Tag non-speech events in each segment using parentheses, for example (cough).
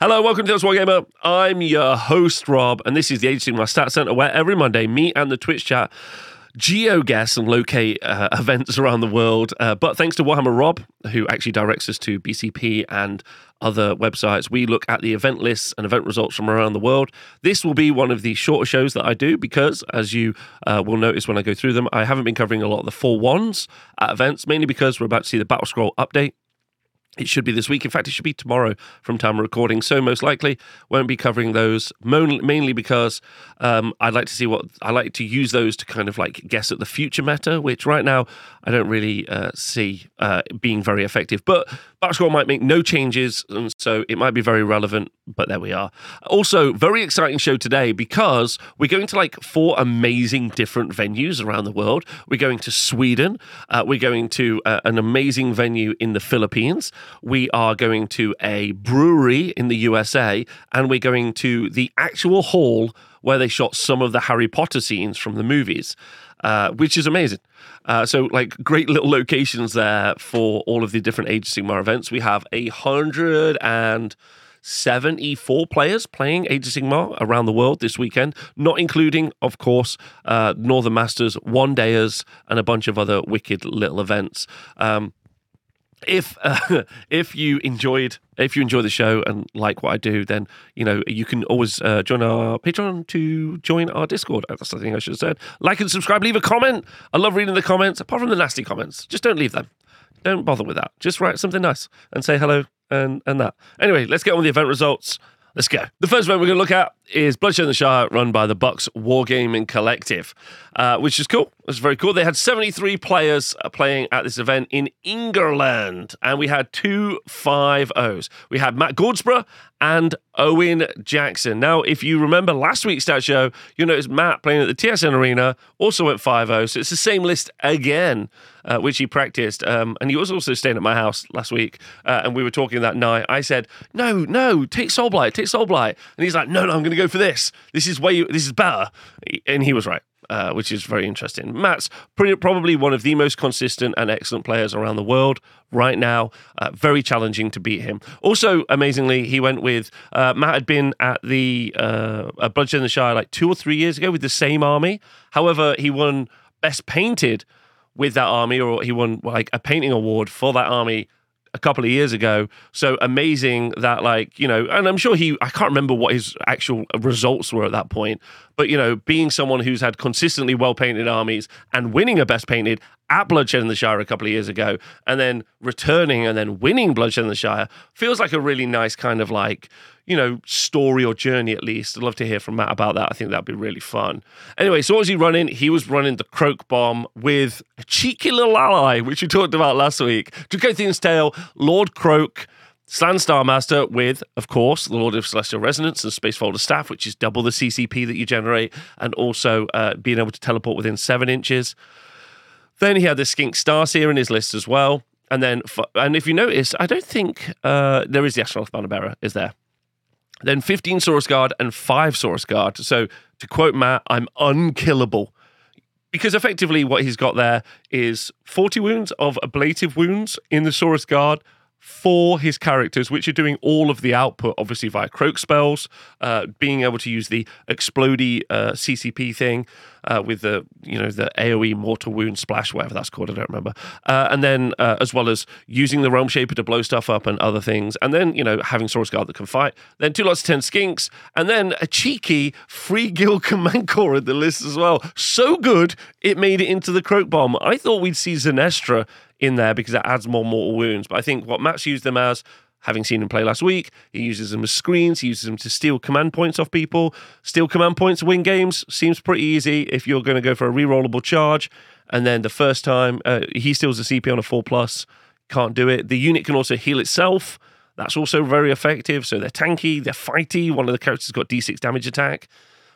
Hello, welcome to The Honest Wargamer. I'm your host, Rob, and this is the Age of Sigmar Stat Center, where every Monday, me and the Twitch chat geo-guess and locate uh, (laughs) events around the world. Uh, but thanks to Warhammer Rob, who actually directs us to BCP and other websites, we look at the event lists and event results from around the world. This will be one of the shorter shows that I do because, as you uh, will notice when I go through them, I haven't been covering a lot of the four ones at events, mainly because we're about to see the Battle Scroll update it should be this week. In fact, it should be tomorrow from time of recording. So most likely won't be covering those mainly because um, I'd like to see what I like to use those to kind of like guess at the future meta, which right now I don't really uh, see uh, being very effective. But Battle might make no changes, and so it might be very relevant. But there we are. Also, very exciting show today because we're going to like four amazing different venues around the world. We're going to Sweden. Uh, we're going to uh, an amazing venue in the Philippines. We are going to a brewery in the USA, and we're going to the actual hall where they shot some of the Harry Potter scenes from the movies, uh, which is amazing. Uh, so, like, great little locations there for all of the different Age of Sigmar events. We have a and 74 players playing Age of Sigmar around the world this weekend, not including, of course, uh, Northern Masters, One Dayers, and a bunch of other wicked little events. Um, if (laughs) uh, if you enjoyed if you enjoy the show and like what I do, then you know you can always uh, join our Patreon to join our Discord. That's the thing I should have said. Like and subscribe. Leave a comment. I love reading the comments. Apart from the nasty comments, just don't leave them. Don't bother with that. Just write something nice and say hello and and that. Anyway, let's get on with the event results. Let's go. The first event we're going to look at is Bloodshed in the Shire, run by the Bucks Wargaming Collective, uh, which is cool. It's very cool. They had 73 players uh, playing at this event in England, and we had two 5-0s. We had Matt Gordsborough and Owen Jackson. Now, if you remember last week's stat show, you'll notice Matt playing at the TSN Arena also went 5-0, so it's the same list again, uh, which he practiced. Um, and he was also staying at my house last week, uh, and we were talking that night. I said, no, no, take Soulblight, take Soulblight. And he's like, no, no, I'm going go for this. This is way, this is better. And he was right uh, which is very interesting. Matt's pretty, probably one of the most consistent and excellent players around the world right now. Uh, very challenging to beat him. Also, amazingly, he went with uh, Matt had been at the uh, Bloodshed in the Shire like two or three years ago with the same army. However, he won Best Painted with that army, or he won like a painting award for that army a couple of years ago. So amazing that, like, you know, and I'm sure he, I can't remember what his actual results were at that point, but, you know, being someone who's had consistently well painted armies and winning a best painted at Bloodshed in the Shire a couple of years ago, and then returning and then winning Bloodshed in the Shire feels like a really nice kind of like, you know, story or journey at least. I'd love to hear from Matt about that. I think that'd be really fun. Anyway, so what was he running? He was running the Kroak Bomb with a cheeky little ally, which we talked about last week. Dracothion's Tail, Lord Kroak. Star Master with, of course, the Lord of Celestial Resonance and Space Folder Staff, which is double the CCP that you generate, and also uh, being able to teleport within seven inches. Then he had the Skink Starseer in his list as well. And then, and if you notice, I don't think uh, there is the Ashnaloth Banner Bearer, is there? Then 15 Saurus Guard and 5 Saurus Guard. So to quote Matt, I'm unkillable. Because effectively what he's got there is 40 wounds of ablative wounds in the Saurus Guard for his characters, which are doing all of the output, obviously via Kroak spells, uh, being able to use the explody uh, CCP thing uh, with the you know the AOE mortal wound splash, whatever that's called, I don't remember, uh, and then uh, as well as using the Realm Shaper to blow stuff up and other things, and then you know having Saurus Guard that can fight, then two lots of ten skinks, and then a cheeky free (laughs) command Corps in the list as well. So good, it made it into the Kroak Bomb. I thought we'd see Zenestra in there because it adds more mortal wounds. But I think what Matt's used them as, having seen him play last week, he uses them as screens, he uses them to steal command points off people. Steal command points, win games, seems pretty easy if you're going to go for a rerollable charge. And then the first time uh, he steals a CP on a 4 plus, can't do it. The unit can also heal itself. That's also very effective. So they're tanky, they're fighty. One of the characters got d6 damage attack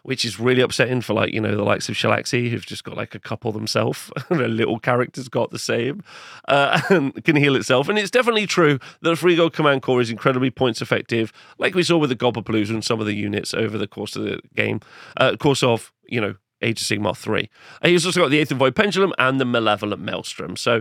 which is really upsetting for like you know the likes of Shalaxi who've just got like a couple themselves. (laughs) Their little character's got the same uh, (laughs) and can heal itself. And it's definitely true that a Freeguild command Corps is incredibly points effective, like we saw with the Gobbapalooza and some of the units over the course of the game, uh, course of you know Age of Sigmar three. And he's also got the Aether Void Pendulum and the Malevolent Maelstrom. So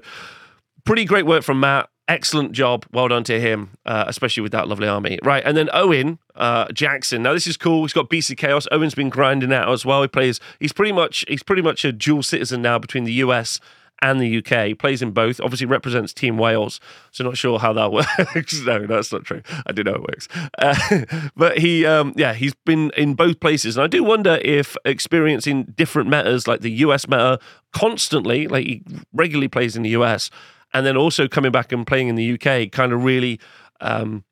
pretty great work from Matt excellent job. Well done to him, uh, especially with that lovely army. Right, and then Owen uh, Jackson. Now this is cool. He's got of Chaos. Owen's been grinding out as well. He plays. He's pretty much. He's pretty much a dual citizen now between the US and the UK. He plays in both. Obviously represents Team Wales. So not sure how that (laughs) works. no, that's not true. I do know it works. Uh, (laughs) but he, um, yeah, he's been in both places, and I do wonder if experiencing different metas like the US meta constantly, like he regularly plays in the US, and then also coming back and playing in the UK, kind of really. Um,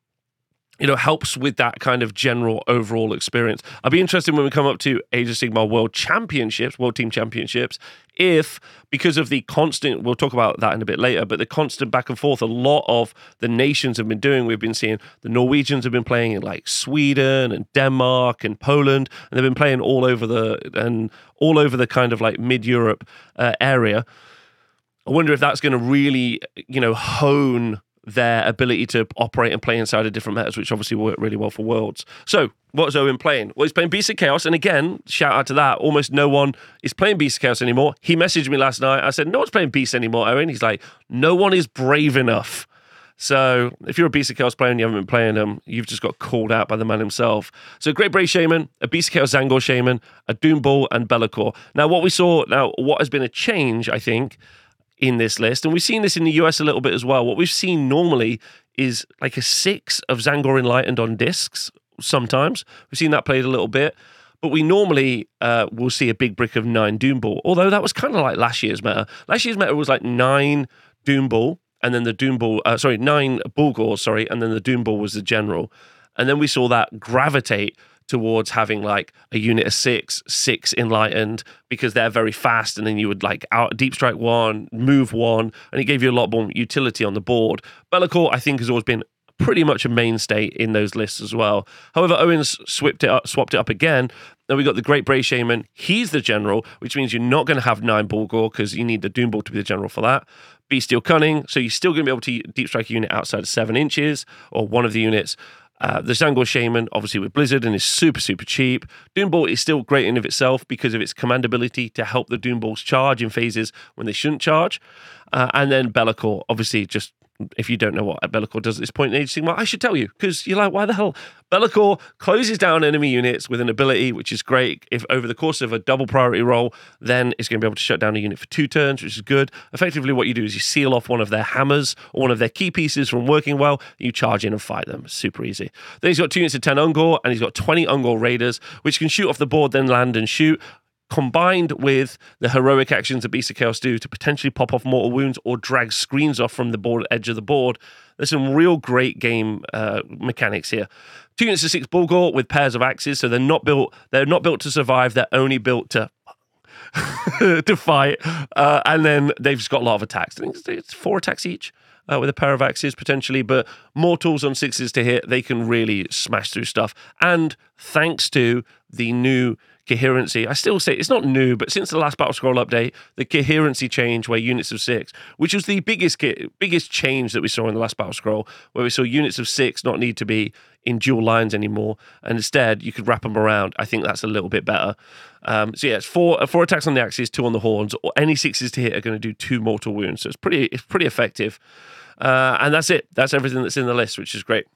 you know, helps with that kind of general overall experience. I'd be interested when we come up to Age of World Championships, World Team Championships, if because of the constant, we'll talk about that in a bit later, but the constant back and forth, a lot of the nations have been doing. We've been seeing the Norwegians have been playing in like Sweden and Denmark and Poland, and they've been playing all over the and all over the kind of like mid Europe uh, area. I wonder if that's going to really, you know, hone their ability to operate and play inside of different metas, which obviously work really well for Worlds. So, what's Owen playing? Well, he's playing Beast of Chaos. And again, shout out to that. Almost no one is playing Beast of Chaos anymore. He messaged me last night. I said, No one's playing Beast anymore, Owen. He's like, No one is brave enough. So if you're a Beast of Chaos player and you haven't been playing them, you've just got called out by the man himself. So Great Bray Shaman, a Beast of Chaos Tzaangor Shaman, a Doom Bull, and Be'lakor. Now what we saw, now what has been a change, I think, in this list, and we've seen this in the US a little bit as well. What we've seen normally is like a six of Tzaangor Enlightened on discs sometimes. We've seen that played a little bit. But we normally uh, will see a big brick of nine Doom Bull, although that was kind of like last year's meta. Last year's meta was like nine Doom Bull, and then the Doom Bull, uh, sorry, nine Bullgors, sorry, and then the Doom Bull was the general. And then we saw that gravitate towards having like a unit of six, six enlightened because they're very fast, and then you would like out deep strike one, move one, and it gave you a lot more utility on the board. Be'lakor, I think, has always been pretty much a mainstay in those lists as well. However, Owens swapped it up, swapped it up again. Then we got the Great Bray Shaman. He's the general, which means you're not going to have nine Bullgor because you need the Doom Bull to be the general for that. Bestial Cunning, so you're still going to be able to deep strike a unit outside of seven inches or one of the units. Uh, the Tzaangor Shaman, obviously with Blizzard, and is super, super cheap. Doombull is still great in of itself because of its command ability to help the Doomballs charge in phases when they shouldn't charge. Uh, and then Be'lakor, obviously just if you don't know what Be'lakor does at this point in Age of Sigmar, I should tell you because you're like, why the hell? Be'lakor closes down enemy units with an ability which is great. If over the course of a double priority roll, then it's going to be able to shut down a unit for two turns, which is good. Effectively, what you do is you seal off one of their hammers or one of their key pieces from working well. You charge in and fight them. Super easy. Then he's got two units of 10 Ungor and he's got 20 Ungor Raiders, which can shoot off the board, then land and shoot combined with the heroic actions that Beast of Chaos do to potentially pop off mortal wounds or drag screens off from the board edge of the board. There's some real great game uh, mechanics here. Two units of six Bullgor with pairs of axes, so they're not built. They're not built to survive. They're only built to (laughs) to fight. Uh, and then they've just got a lot of attacks. I think it's, it's four attacks each. Uh, with a pair of axes potentially, but mortals on sixes to hit, they can really smash through stuff. And thanks to the new coherency. I still say it's not new, but since the last Battle Scroll update, the coherency change where units of six, which was the biggest biggest change that we saw in the last Battle Scroll, where we saw units of six not need to be in dual lines anymore, and instead you could wrap them around. I think that's a little bit better. Um, so yeah, it's four four attacks on the axes, two on the horns, or any sixes to hit are going to do two mortal wounds. So it's pretty it's pretty effective. Uh, and that's it. That's everything that's in the list, which is great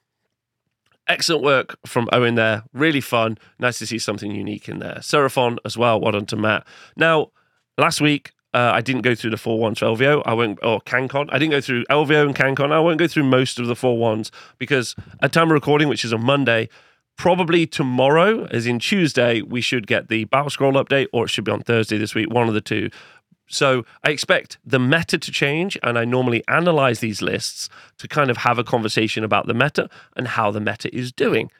excellent work from Owen there. Really fun. Nice to see something unique in there. Seraphon as well. Well done to Matt. Now, last week, uh, I didn't go through the four ones for LVO. I won't, or CanCon. I didn't go through LVO and CanCon. I won't go through most of the four ones because at time of recording, which is on Monday, probably tomorrow, as in Tuesday, we should get the Battle Scroll update, or it should be on Thursday this week, one of the two. So I expect the meta to change, and I normally analyze these lists to kind of have a conversation about the meta and how the meta is doing.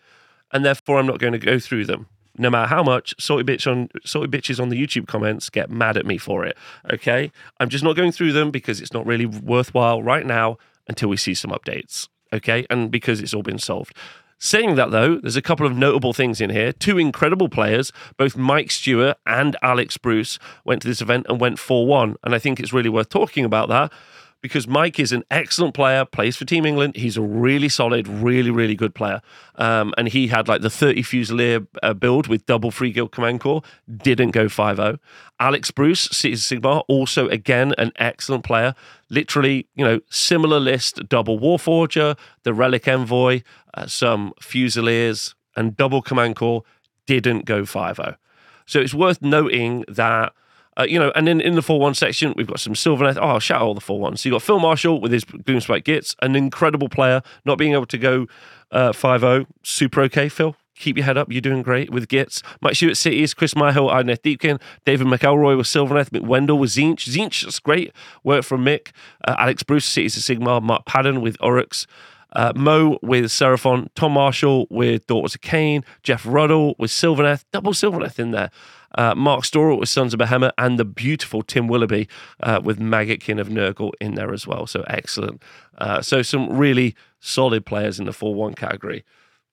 And therefore, I'm not going to go through them. No matter how much salty bitch on bitches on the YouTube comments get mad at me for it. Okay, I'm just not going through them because it's not really worthwhile right now until we see some updates. Okay, and because it's all been solved. Saying that, though, there's a couple of notable things in here. Two incredible players, both Mike Stewart and Alex Bruce, went to this event and went 4 1. And I think it's really worth talking about that because Mike is an excellent player, plays for Team England. He's a really solid, really, really good player. Um, and he had like the 30 Fusilier uh, build with double free guild command Corps, didn't go 5 0. Alex Bruce, Cities Sigmar, also again an excellent player. Literally, you know, similar list double Warforger, the Relic Envoy, uh, some Fusiliers, and double command Corps, didn't go 5 0. So it's worth noting that uh, you know, and then in the 4 1 section, we've got some Sylvaneth. Oh, I'll shout all the 4 1s. So you've got Phil Marshall with his Gloomspite Gits, an incredible player, not being able to go uh, 5 0. Super okay, Phil. Keep your head up. You're doing great with Gits. Mike Stewart Cities, Chris Myhill, Idoneth Deepkin, David McElroy with Sylvaneth, Mick Wendell with Tzeentch. Tzeentch, that's great. Work from Mick. Uh, Alex Bruce, Cities of Sigmar, Mark Padden with Orruks. Uh, Mo with Seraphon, Tom Marshall with Daughters of Khaine, Jeff Ruddle with Sylvaneth, double Sylvaneth in there. Uh, Mark Storrell with Sons of Behemat, and the beautiful Tim Willoughby uh, with Maggotkin of Nurgle in there as well. So excellent. Uh, so some really solid players in the 4 1 category.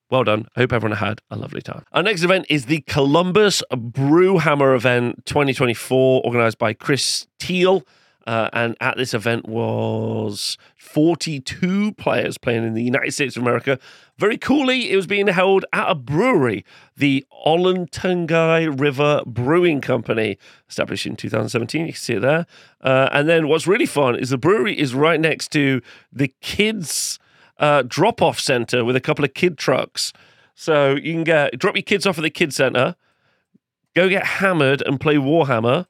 Well done. I hope everyone had a lovely time. Our next event is the Columbus Brewhammer event 2024, organized by Chris Teal. Uh, and at this event was 42 players playing in the United States of America. Very coolly, it was being held at a brewery, the Olentangy River Brewing Company, established in 2017. You can see it there. Uh, and then what's really fun is the brewery is right next to the kids' uh, drop-off center with a couple of kid trucks. So you can get drop your kids off at the kid center, go get hammered and play Warhammer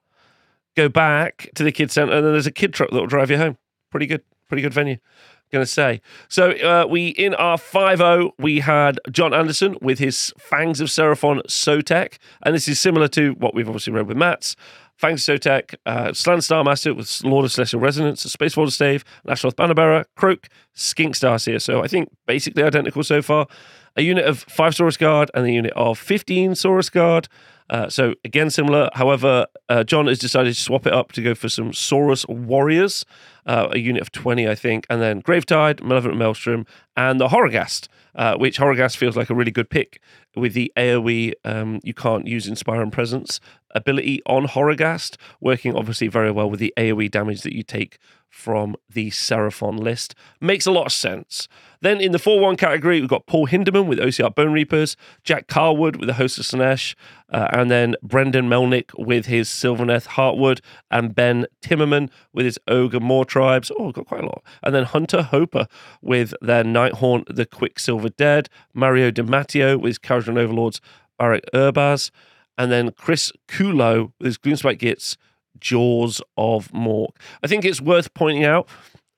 go back to the kids centre, and then there's a kid truck that will drive you home. Pretty good, pretty good venue. Going to say. So uh, we in our 5-0, we had John Anderson with his Fangs of Seraphon Sotek, and this is similar to what we've obviously read with Matt's. Fangs Sotek, uh, Slann Starmaster with Lord of Celestial Resonance, Space Force Stave, Nashorth Bannerbearer, Kroak, Skink Starseer. So I think basically identical so far. A unit of 5 Saurus Guard and a unit of 15 Saurus Guard. Uh, so again, similar. However, uh, John has decided to swap it up to go for some Saurus Warriors, uh, a unit of 20, I think, and then Gravetide, Malevolent Maelstrom, and the Horrorghast, uh, which Horrorghast feels like a really good pick with the AoE um, you can't use Inspiring Presence ability on Horrorghast, working obviously very well with the AoE damage that you take from the Seraphon list. Makes a lot of sense. Then in the 4 1 category, we've got Paul Hinderman with OBR Bone Reapers, Jack Carwood with the Host of Slaanesh, uh, and then Brendan Melnick with his Sylvaneth Heartwood, and Ben Timmerman with his Ogor Mawtribes. Oh, got quite a lot. And then Hunter Hoper with their Nighthaunt, the Quicksilver Dead, Mario DiMatteo with his Kharadron Overlords, Barak Urbaz, and then Chris Kulo with his Gloomspite Gitz, Jaws of Mork. I think it's worth pointing out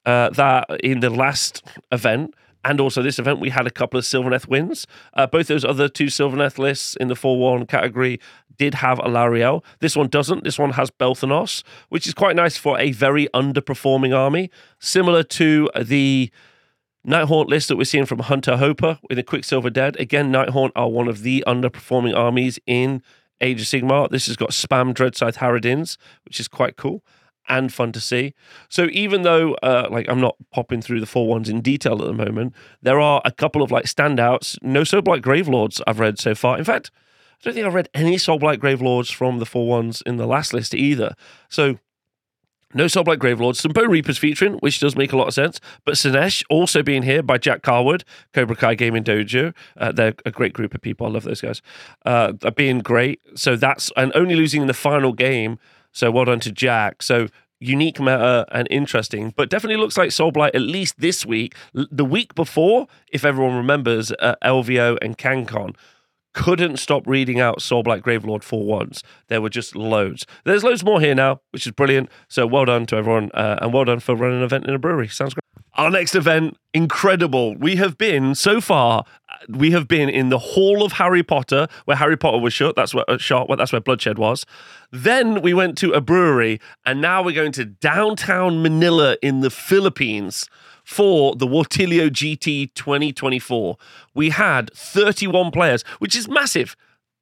uh, that in the last event, and also this event, we had a couple of Sylvaneth wins. Uh, both those other two Sylvaneth lists in the 4 1 category did have Alarielle. This one doesn't. This one has Belthanos, which is quite nice for a very underperforming army, similar to the Nighthaunt list that we're seeing from Hunter Hoper with the Quicksilver Dead. Again, Nighthaunt are one of the underperforming armies in Age of Sigmar. This has got spam Dreadscythe Harridans, which is quite cool and fun to see. So even though uh, like I'm not popping through the four ones in detail at the moment, there are a couple of like standouts. No Soulblight Gravelords I've read so far. In fact, I don't think I've read any Soulblight Gravelords from the four ones in the last list either. So no Soulblight Gravelords, some Bone Reapers featuring, which does make a lot of sense. But Slaanesh also being here by Jack Carwood, Cobra Kai Gaming Dojo. Uh, they're a great group of people. I love those guys. Uh, being great. So that's, and only losing in the final game so well done to Jack. So unique meta and interesting, but definitely looks like Soulblight at least this week. The week before, if everyone remembers, uh, LVO and CanCon couldn't stop reading out Soulblight Gravelord for once. There were just loads. There's loads more here now, which is brilliant. So well done to everyone, uh, and well done for running an event in a brewery. Sounds great. Our next event, incredible. We have been so far. We have been in the Hall of Harry Potter, where Harry Potter was shot. That's where uh, shot. Well, that's where Bloodshed was. Then we went to a brewery, and now we're going to downtown Manila in the Philippines for the Wartilio GT 2024. We had 31 players, which is massive.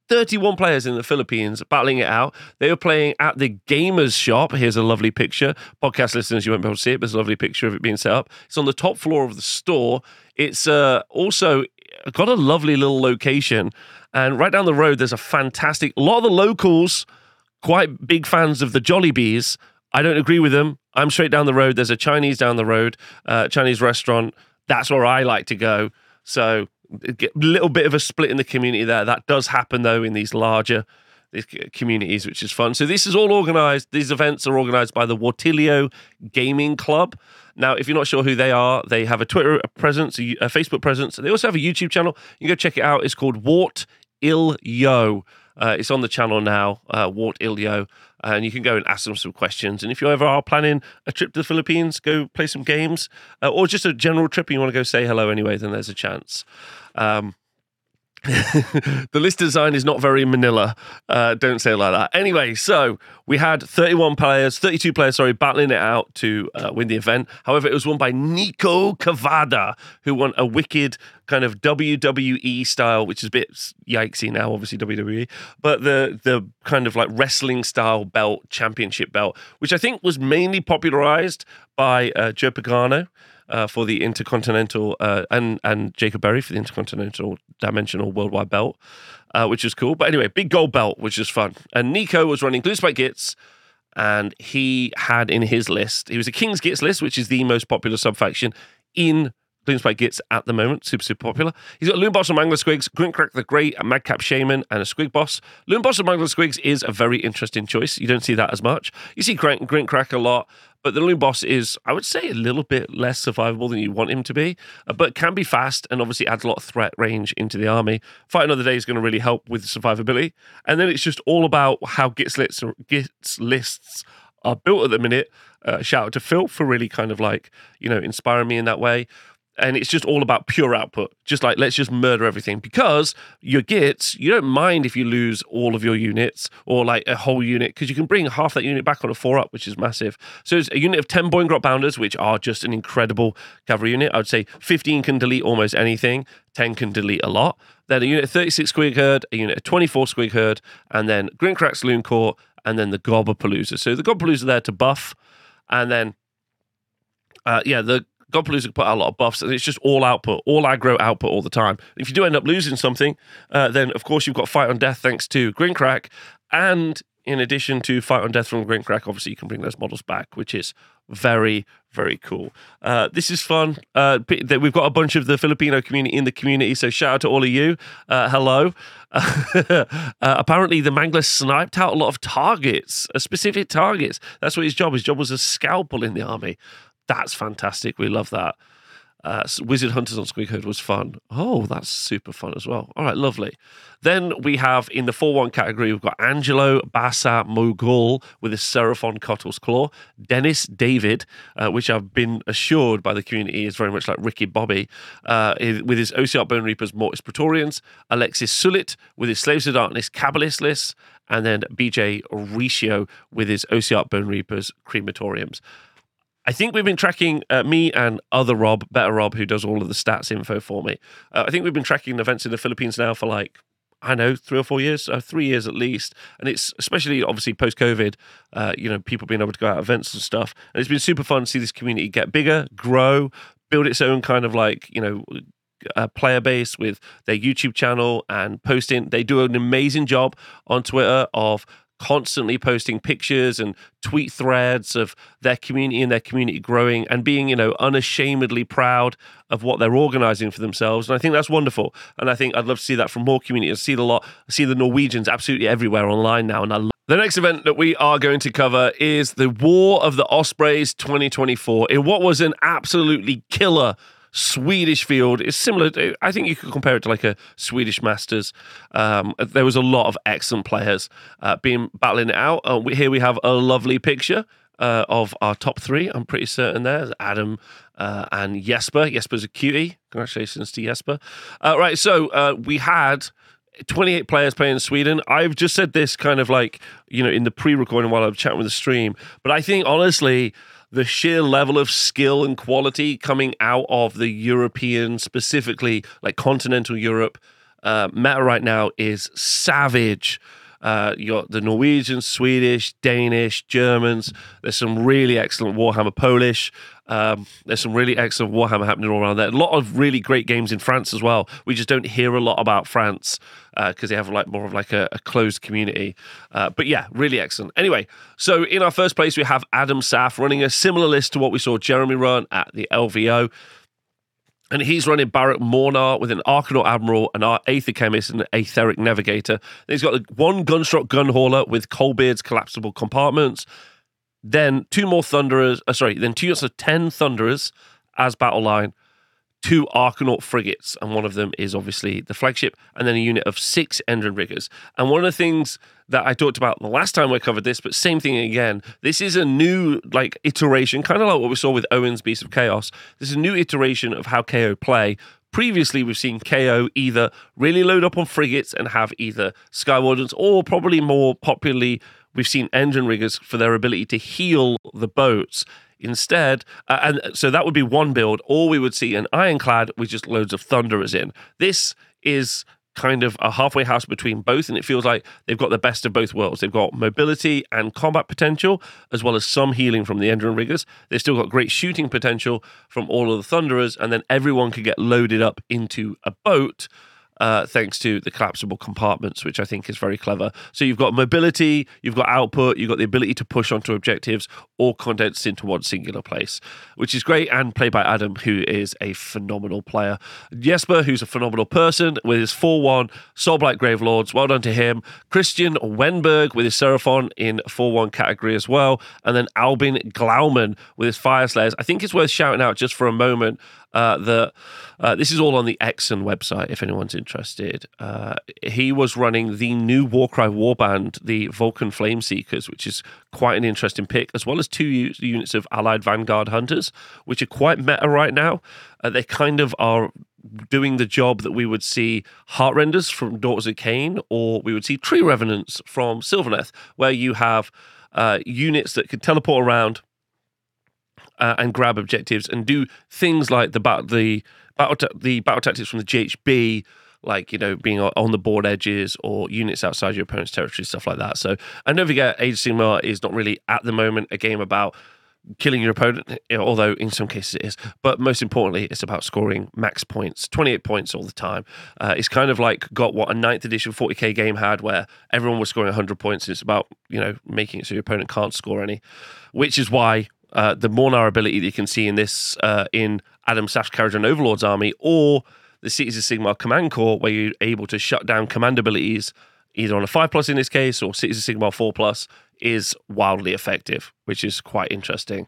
31 players in the Philippines battling it out. They were playing at the Gamers Shop. Here's a lovely picture. Podcast listeners, you won't be able to see it, but there's a lovely picture of it being set up. It's on the top floor of the store. It's uh, also got a lovely little location. And right down the road, there's a fantastic, a lot of the locals, quite big fans of the Jollibees. I don't agree with them. I'm straight down the road. There's a Chinese down the road, uh, Chinese restaurant. That's where I like to go. So a little bit of a split in the community there. That does happen though in these larger these communities, which is fun. So this is all organized. These events are organized by the Wartilio Gaming Club. Now, if you're not sure who they are, they have a Twitter presence, a Facebook presence. They also have a YouTube channel. You can go check it out. It's called Wart Il Yo. Uh, it's on the channel now, uh, Wart Il Yo, and you can go and ask them some questions. And if you ever are planning a trip to the Philippines, go play some games, uh, or just a general trip and you want to go say hello anyway, then there's a chance. Um, (laughs) the list design is not very manila. Uh, don't say it like that. Anyway, so we had 31 players, 32 players, sorry, battling it out to uh, win the event. However, it was won by Nico Cavada, who won a wicked kind of WWE style, which is a bit yikesy now, obviously WWE, but the the kind of like wrestling style belt, championship belt, which I think was mainly popularized by uh, Joe Pagano uh, for the Intercontinental uh, and and Jacob Berry for the Intercontinental Dimensional Worldwide Belt, uh, which is cool. But anyway, big gold belt, which is fun. And Nico was running Gloomspite Gitz, and he had in his list, he was a King's Gitz list, which is the most popular subfaction in Gloomspite Gitz at the moment, super, super popular. He's got Loonboss and Mangler Squigs, Grinkrak the Great, a Madcap Shaman, and a Squig Boss. Loonboss and Mangler Squigs is a very interesting choice. You don't see that as much. You see Grinkrak a lot. But the Loon Boss is, I would say, a little bit less survivable than you want him to be, uh, but can be fast and obviously adds a lot of threat range into the army. Fight Another Day is going to really help with survivability. And then it's just all about how Gitz lists, Gitz lists are built at the minute. Uh, shout out to Phil for really kind of like, you know, inspiring me in that way and it's just all about pure output. Just like let's just murder everything because your gits, you don't mind if you lose all of your units or like a whole unit because you can bring half that unit back on a four up, which is massive. So it's a unit of ten Boingrot Bounders, which are just an incredible cavalry unit. I would say fifteen can delete almost anything. 10 can delete a lot. Then a unit of 36 Squig Herd, a unit of 24 Squig Herd, and then Grinkrak's Loon Court, and then the Gobbapalooza. So the Gobbapalooza there to buff, and then uh, yeah, the Gobbapalooza put out a lot of buffs, and it's just all output, all aggro output all the time. If you do end up losing something, uh, then of course you've got Fight on Death thanks to Grinkrak, and in addition to Fight on Death from Grinkrak, obviously you can bring those models back, which is very, very cool. Uh, this is fun. Uh, we've got a bunch of the Filipino community in the community, so shout out to all of you. Uh, hello. (laughs) uh, apparently, the Mangler sniped out a lot of targets, uh, specific targets. That's what his job. His job was a scalpel in the army. That's fantastic. We love that. Uh, Wizard Hunters on Squighood was fun. Oh, that's super fun as well. All right, lovely. Then we have in the 4 1 category, we've got Angelo Bassa Mogul with his Seraphon Koatl's Claw, Dennis David, uh, which I've been assured by the community is very much like Ricky Bobby, uh, with his OBR Bone Reapers Mortis Praetorians, Alexis Sulit with his Slaves of Darkness Kabbalist lists, and then BJ Riccio with his OBR Bone Reapers Crematorians. I think we've been tracking uh, me and other Rob, better Rob, who does all of the stats info for me. Uh, I think we've been tracking events in the Philippines now for like I know three or four years, uh, three years at least, and it's especially obviously post COVID. Uh, you know, people being able to go out events and stuff, and it's been super fun to see this community get bigger, grow, build its own kind of like you know player base with their YouTube channel and posting. They do an amazing job on Twitter of constantly posting pictures and tweet threads of their community and their community growing and being, you know, unashamedly proud of what they're organizing for themselves. And I think that's wonderful. And I think I'd love to see that from more communities. I see the lot, I see the Norwegians absolutely everywhere online now. And I love the next event that we are going to cover is the War of the Ospreys 2024 in what was an absolutely killer Swedish field is similar. I think you could compare it to like a Swedish Masters. Um, there was a lot of excellent players uh, being battling it out. Uh, we, here we have a lovely picture uh, of our top three. I'm pretty certain there. Adam uh, and Jesper. Jesper's a cutie. Congratulations to Jesper. Uh, right, so uh, we had 28 players playing in Sweden. I've just said this kind of like, you know, in the pre recording while I'm chatting with the stream. But I think honestly, the sheer level of skill and quality coming out of the European, specifically like continental Europe, uh, meta right now is savage. Uh, you got the Norwegians, Swedish, Danish, Germans. There's some really excellent Warhammer Polish. Um, there's some really excellent Warhammer happening all around there. A lot of really great games in France as well. We just don't hear a lot about France because uh, they have like more of like a, a closed community. Uh, but yeah, really excellent. Anyway, so in our first place we have Adam Saf running a similar list to what we saw Jeremy run at the LVO. And he's running Barak Mornar with an Arkanaut Admiral, an Aether-Khemist, and an Aetheric Navigator. He's got one Grundstok Gunhauler with Coalbeard's collapsible compartments. Then two more Thunderers, uh, sorry, then two units of 10 Thunderers as battle line, two Arkanaut frigates, and one of them is obviously the flagship, and then a unit of six Endrinriggers. And one of the things that I talked about the last time we covered this, but same thing again. This is a new like iteration, kind of like what we saw with Owen's Beast of Chaos. This is a new iteration of how KO play. Previously, we've seen KO either really load up on frigates and have either Skywardens, or probably more popularly, we've seen engine riggers for their ability to heal the boats instead. Uh, and so that would be one build, or we would see an Ironclad with just loads of Thunderers in. This is kind of a halfway house between both, and it feels like they've got the best of both worlds. They've got mobility and combat potential, as well as some healing from the engine Endrinriggers. They've still got great shooting potential from all of the Thunderers, and then everyone could get loaded up into a boat uh, thanks to the collapsible compartments, which I think is very clever. So you've got mobility, you've got output, you've got the ability to push onto objectives, all condensed into one singular place, which is great. And played by Adam, who is a phenomenal player. Jesper, who's a phenomenal person with his 4 1 Soulblight Gravelords. Well done to him. Christian Wenberg with his Seraphon in 4 1 category as well. And then Albin Glauman with his Fyreslayers. I think it's worth shouting out just for a moment uh, that uh, this is all on the Exon website if anyone's interested. Uh, he was running the new Warcry warband, the Vulkyn Flameseekers, which is quite an interesting pick, as well as two units of Allied Vanguard Hunters, which are quite meta right now. Uh, they kind of are doing the job that we would see Heartrenders from Daughters of Khaine, or we would see Tree Revenants from Sylvaneth, where you have uh, units that can teleport around uh, and grab objectives and do things like the battle the battle the battle tactics from the GHB like you know being on the board edges or units outside your opponent's territory stuff like that. So and don't forget age of sigmar is not really at the moment a game about killing your opponent although in some cases it is. But most importantly it's about scoring max points 28 points all the time. Uh, it's kind of like got what a ninth edition 40k game had where everyone was scoring 100 points. It's about you know making it so your opponent can't score any which is why uh, the Mornar ability that you can see in this uh, in Adam Saf's Kharadron Overlord's army, or the Cities of Sigmar Command Corps, where you're able to shut down command abilities either on a 5 plus in this case or Cities of Sigmar 4 plus, is wildly effective, which is quite interesting.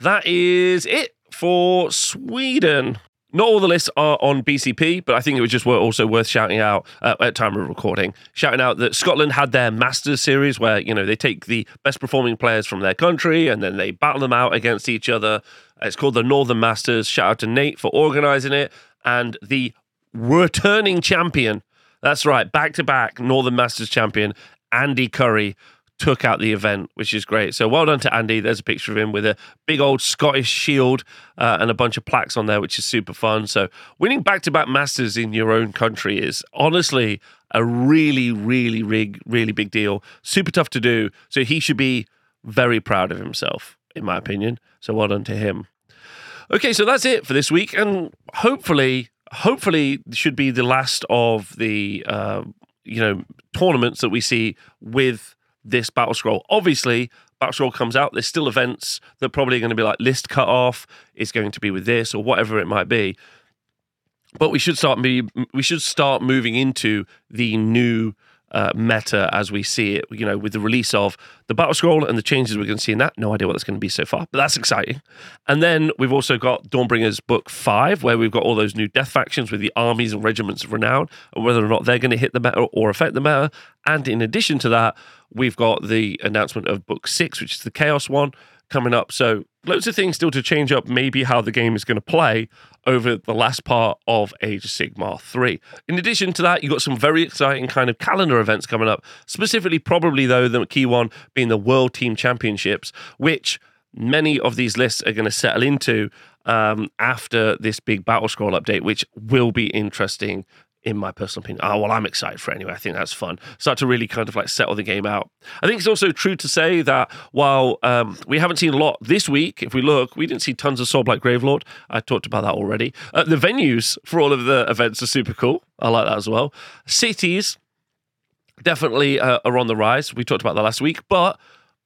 That is it for Sweden. Not all the lists are on BCP, but I think it was just also worth shouting out uh, at time of recording, shouting out that Scotland had their Masters series where you know they take the best performing players from their country and then they battle them out against each other. It's called the Northern Masters. Shout out to Nate for organising it and the returning champion. That's right, back to back Northern Masters champion Andy Curry took out the event, which is great. So well done to Andy. There's a picture of him with a big old Scottish shield uh, and a bunch of plaques on there, which is super fun. So winning back to back Masters in your own country is honestly a really, really, really, really big deal. Super tough to do. So he should be very proud of himself, in my opinion. So well done to him. Okay, so that's it for this week, and hopefully, hopefully, should be the last of the uh, you know tournaments that we see with this battle scroll. Obviously, battle scroll comes out. There's still events that probably are going to be like list cut off. It's going to be with this or whatever it might be. But we should start be we should start moving into the new uh, meta as we see it. You know, with the release of the battle scroll and the changes we're going to see in that. No idea what that's going to be so far, but that's exciting. And then we've also got Dawnbringers Book Five, where we've got all those new death factions with the armies and regiments of renown, and whether or not they're going to hit the meta or affect the meta. And in addition to that, we've got the announcement of Book Six, which is the Chaos one, coming up. So loads of things still to change up maybe how the game is going to play over the last part of Age of Sigmar 3. In addition to that, you've got some very exciting kind of calendar events coming up, specifically, probably though, the key one being the World Team Championships, which many of these lists are going to settle into um, after this big Battle Scroll update, which will be interesting in my personal opinion. Oh, well, I'm excited for it anyway. I think that's fun. Start to really kind of like settle the game out. I think it's also true to say that while um, we haven't seen a lot this week, if we look, we didn't see tons of Soul Blight Gravelord. I talked about that already. Uh, the venues for all of the events are super cool. I like that as well. Cities definitely uh, are on the rise. We talked about that last week, but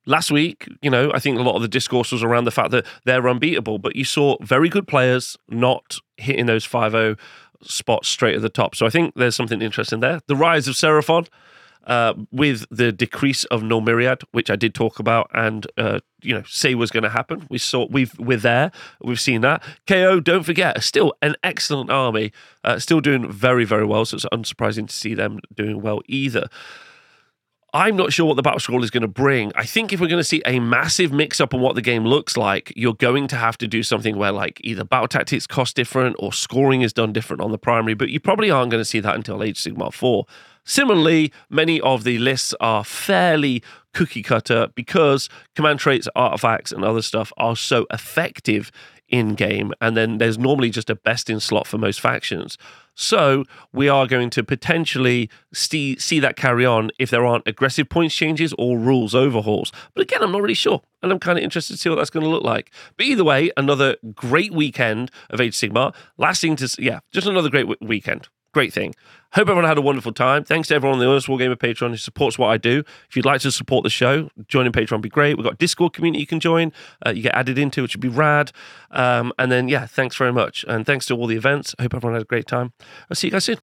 last week, you know, I think a lot of the discourse was around the fact that they're unbeatable, but you saw very good players not hitting those 5 0 spots straight at the top. So I think there's something interesting there. The rise of Seraphon. Uh, with the decrease of No Myriad, which I did talk about, and uh, you know, say was going to happen. We saw we've we're there. We've seen that. KO, don't forget, still an excellent army, uh, still doing very very well. So it's unsurprising to see them doing well either. I'm not sure what the battle scroll is going to bring. I think if we're going to see a massive mix up on what the game looks like, you're going to have to do something where like either battle tactics cost different or scoring is done different on the primary, but you probably aren't going to see that until Age Sigmar 4. Similarly, many of the lists are fairly cookie cutter because command traits, artifacts, and other stuff are so effective in game. And then there's normally just a best in slot for most factions. So we are going to potentially see, see that carry on if there aren't aggressive points changes or rules overhauls. But again, I'm not really sure. And I'm kind of interested to see what that's going to look like. But either way, another great weekend of Age Sigmar. Lasting to, yeah, just another great w- weekend great thing. Hope everyone had a wonderful time. Thanks to everyone on the Honest Wargamer Patreon who supports what I do. If you'd like to support the show, joining Patreon would be great. We've got a Discord community you can join, uh, you get added into, which would be rad. Um, and then, yeah, thanks very much. And thanks to all the events. Hope everyone had a great time. I'll see you guys soon.